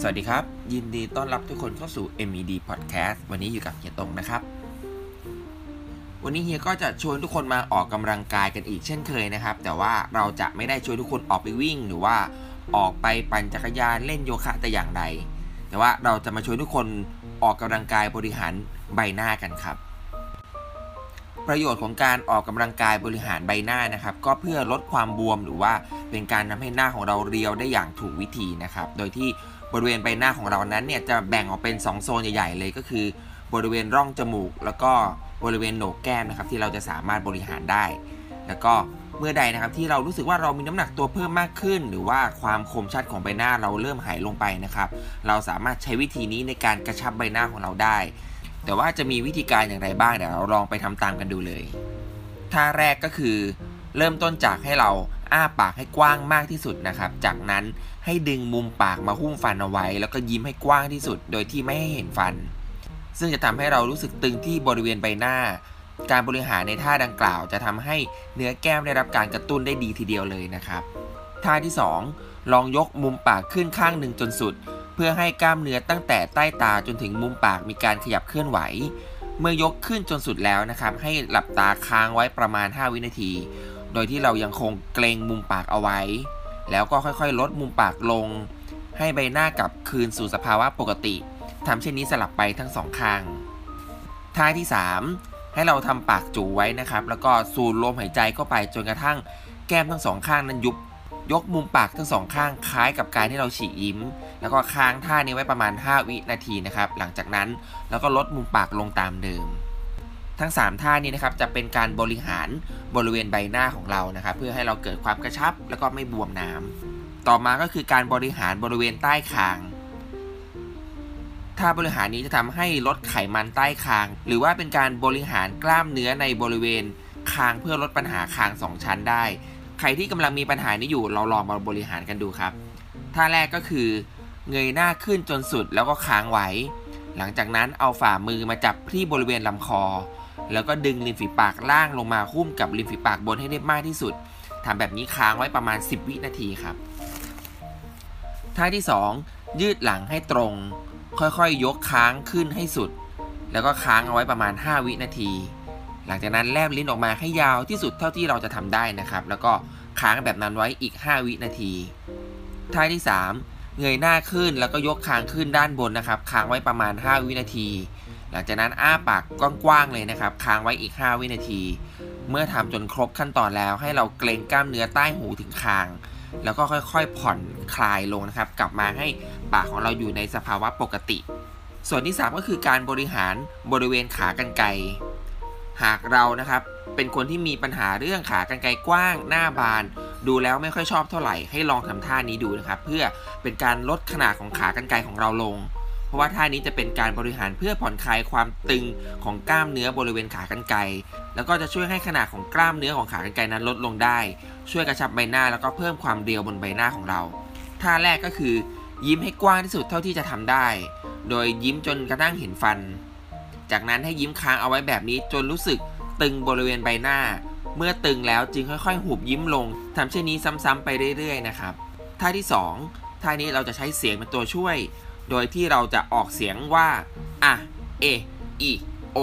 สวัสดีครับ ยินดีต้อนรับทุกคนเข้าสู่ MED Podcast วันนี้อยู่กับเฮียตงนะครับ วันนี้เฮียก็จะชวนทุกคนมาออกกำลังกายกันอีกเช่นเคยนะครับ แต่ว่าเราจะไม่ได้ชวนทุกคนออกไปวิ่ง หรือว่าออกไปปั่นจักรยานเล่นโยคะแต่อย่างใด แต่ว่าเราจะมาชวนทุกคนออกกำลังกายบริหารใบหน้ากันครับ ประโยชน์ของการออกกำลังกายบริหารใบหน้านะครับ ก็เพื่อลดความบวมหรือว่าเป็นการทำให้หน้าของเราเรียวได้อย่างถูกวิธีนะครับ โดยที่บริเวณใบหน้าของเรานั้นเนี่ยจะแบ่งออกเป็น 2 โซนใหญ่ๆเลยก็คือ บริเวณร่องจมูก แล้วก็บริเวณโหนกแก้มนะครับที่เราจะสามารถบริหารได้ แล้วก็เมื่อใดนะครับที่เรารู้สึกว่าเรามีน้ำหนักตัวเพิ่มมากขึ้น หรือว่าความคมชัดของใบหน้าเราเริ่มหายลงไปนะครับ เราสามารถใช้วิธีนี้ในการกระชับใบหน้าของเราได้ แต่ว่าจะมีวิธีการอย่างไรบ้างเดี๋ยวเราลองไปทำตามกันดูเลยท่าแรกก็คือ เริ่มต้นจากให้เราอ้าปากให้กว้างมากที่สุดนะครับ จากนั้นให้ดึงมุมปากมาหุ้มฟันเอาไว้ แล้วก็ยิ้มให้กว้างที่สุด โดยที่ไม่ให้เห็นฟัน ซึ่งจะทำให้เรารู้สึกตึงที่บริเวณใบหน้า การบริหารในท่าดังกล่าว จะทำให้เนื้อแก้มได้รับการกระตุ้นได้ดีทีเดียวเลยนะครับ ท่าที่ 2 ลองยกมุมปากขึ้นข้างหนึ่งจนสุด พื่อให้กล้ามเนื้อตั้งแต่ใต้ตาจนถึงมุมปากมีการขยับเคลื่อนไหว เมื่อยกขึ้นจนสุดแล้วนะครับ ให้หลับตาค้างไว้ประมาณ 5 วินาที โดยที่เรายังคงเกรงมุมปากเอาไว้ แล้วก็ค่อยๆ ลดมุมปากลง ให้ใบหน้ากลับคืนสู่สภาวะปกติทำเช่นนี้สลับไปทั้งสองข้างท่าที่ 3 ให้เราทำปากจูไว้นะครับ แล้วก็สูดลมหายใจเข้าไปจนกระทั่งแก้มทั้งสองข้างนั้นยุบ ยกมุมปากทั้งสองข้างคล้ายกับการที่เราฉีกยิ้ม แล้วก็ค้างท่านี้ไว้ประมาณ 5 วินาทีนะครับ หลังจากนั้นแล้วก็ลดมุมปากลงตามเดิม ทั้ง 3 ท่านี้นะครับจะเป็นการบริหารบริเวณใบหน้าของเรานะครับ เพื่อให้เราเกิดความกระชับแล้วก็ไม่บวมน้ำต่อมาก็คือการบริหารบริเวณใต้คางท่าบริหารนี้จะทำให้ลดไขมันใต้คาง หรือว่าเป็นการบริหารกล้ามเนื้อในบริเวณคางเพื่อลดปัญหาคาง 2 ชั้นได้ ใครที่กำลังมีปัญหานี้อยู่เราลองมาบริหารกันดูครับท่าแรกก็คือ เงยหน้าขึ้นจนสุดแล้วก็ค้างไว้ หลังจากนั้นเอาฝ่ามือมาจับที่บริเวณลำคอ แล้วก็ดึงริมฝีปากล่างลงมาหุ้มกับริมฝีปากบนให้ได้มากที่สุดทำแบบนี้ค้างไว้ประมาณ 10 วินาทีครับ ท่าที่ 2 ยืดหลังให้ตรง ค่อยๆยกค้างขึ้นให้สุด แล้วก็ค้างเอาไว้ประมาณ 5 วินาที หลังจากนั้นแลบลิ้นออกมาให้ยาวที่สุดเท่าที่เราจะทำได้นะครับ แล้วก็ค้างแบบนั้นไว้อีก 5 วินาที ท่าที่ 3 เงยหน้าขึ้นแล้วก็ยกคางขึ้นด้านบนนะครับค้างไว้ประมาณ 5 วินาที หลังจากนั้นอ้าปากกว้างๆเลยนะครับค้างไว้อีก 5 วินาที เมื่อทำจนครบขั้นตอนแล้ว ให้เราเกรงกล้ามเนื้อใต้หูถึงคาง แล้วก็ค่อยๆผ่อนคลายลงนะครับ กลับมาให้ปากของเราอยู่ในสภาวะปกติ ส่วนที่ 3 ก็คือการบริหารบริเวณขากรรไกรหากเรานะครับเป็นคนที่มีปัญหาเรื่องขากรรไกรกว้างหน้าบาน ดูแล้วไม่ค่อยชอบเท่าไหร่ให้ลองทำท่านี้ดูนะครับ เพื่อเป็นการลดขนาดของขากรรไกรของเราลง เพราะว่าท่านี้จะเป็นการบริหารเพื่อผ่อนคลายความตึงของกล้ามเนื้อบริเวณขากรรไกรแล้วก็จะช่วยให้ขนาดของกล้ามเนื้อของขากรรไกรนั้นลดลงได้ ช่วยกระชับใบหน้าแล้วก็เพิ่มความเรียวบนใบหน้าของเรา ท่าแรกก็คือ ยิ้มให้กว้างที่สุดเท่าที่จะทำได้ โดยยิ้มจนกระทั่งเห็นฟัน จากนั้นให้ยิ้มค้างเอาไว้แบบนี้จนรู้สึกตึงบริเวณใบหน้า เมื่อตึงแล้วจึงค่อยๆหุบยิ้มลงทำเช่นนี้ซ้ำๆไปเรื่อยๆนะครับท่าที่ 2ท่านี้เราจะใช้เสียงเป็นตัวช่วย โดยที่เราจะออกเสียงว่าอะเออีโอ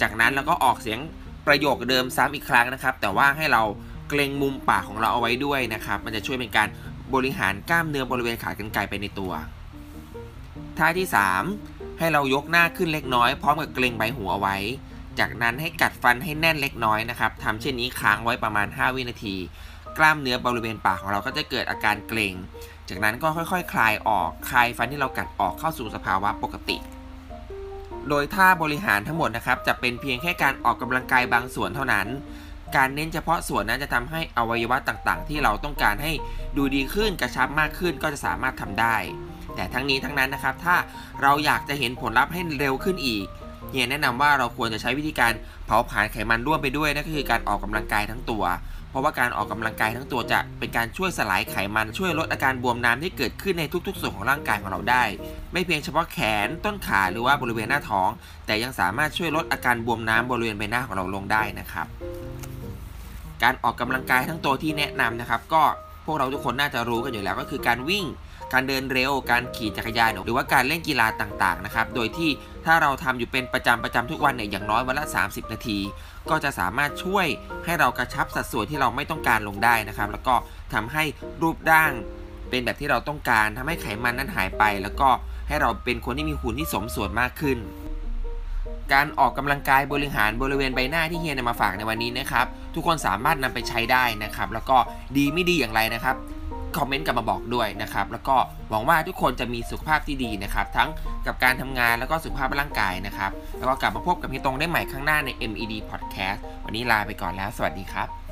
จากนั้นเราก็ออกเสียงประโยคเดิมซ้ำอีกครั้งนะครับ แต่ว่าให้เราเกรงมุมปากของเราเอาไว้ด้วยนะครับ มันจะช่วยเป็นการบริหารกล้ามเนื้อบริเวณขากรรไกรไปในตัว ท่าที่ 3 ให้เรายกหน้าขึ้นเล็กน้อยพร้อมกับเกรงใบหูเอาไว้ จากนั้นให้กัดฟันให้แน่นเล็กน้อยนะครับทำเช่นนี้ค้างไว้ประมาณ 5 วินาที กล้ามเนื้อบริเวณปากของเราก็จะเกิดอาการเกร็ง จากนั้นก็ค่อยๆคลายออกคลายฟันที่เรากัดออกเข้าสู่สภาวะปกติ โดยท่าบริหารทั้งหมดนะครับจะเป็นเพียงแค่การออกกำลังกายบางส่วนเท่านั้น การเน้นเฉพาะส่วนนั้นจะทำให้อวัยวะต่างๆ ที่เราต้องการให้ดูดีขึ้นกระชับมากขึ้นก็จะสามารถทำได้ แต่ทั้งนี้ทั้งนั้นนะครับถ้าเราอยากจะเห็นผลลัพธ์ให้เร็วขึ้นอีก เฮียแนะนำว่าเราควรจะใช้วิธีการเผาผลาญไขมันร่วมไปด้วยนั่นก็คือการออกกำลังกายทั้งตัว เพราะว่าการออกกำลังกายทั้งตัวจะเป็นการช่วยสลายไขมันช่วยลดอาการบวมน้ำที่เกิดขึ้นในทุกๆ ส่วนของร่างกายของเราได้ ไม่เพียงเฉพาะแขนต้นขาหรือว่าบริเวณหน้าท้อง แต่ยังสามารถช่วยลดอาการบวมน้ำบริเวณใบหน้าของเราลงได้นะครับ การออกกำลังกายทั้งตัวที่แนะนำนะครับ ก็พวกเราทุกคนน่าจะรู้กันอยู่แล้วก็คือการวิ่ง การเดินเร็ว การขี่จักรยานหรือว่าการเล่นกีฬาต่างๆนะครับ โดยที่ถ้าเราทำอยู่เป็นประจำประจำทุกวันเนี่ยอย่างน้อยวันละ 30 นาที ก็จะสามารถช่วยให้เรากระชับสัดส่วนที่เราไม่ต้องการลงได้นะครับ แล้วก็ทำให้รูปร่างเป็นแบบที่เราต้องการทำให้ไขมันนั้นหายไป แล้วก็ให้เราเป็นคนที่มีหุ่นที่สมส่วนมากขึ้น การออกกำลังกายบริหารบริเวณใบหน้าที่เฮียนำมาฝากในวันนี้นะครับ ทุกคนสามารถนำไปใช้ได้นะครับ แล้วก็ดีไม่ดีอย่างไรนะครับ คอมเมนต์กลับมาบอกด้วยนะครับ แล้วก็หวังว่าทุกคนจะมีสุขภาพที่ดีนะครับ ทั้งกับการทำงานแล้วก็สุขภาพร่างกายนะครับ แล้วก็กลับมาพบกับพี่ตรงได้ใหม่ข้างหน้าใน MED Podcast วันนี้ลาไปก่อนแล้ว สวัสดีครับ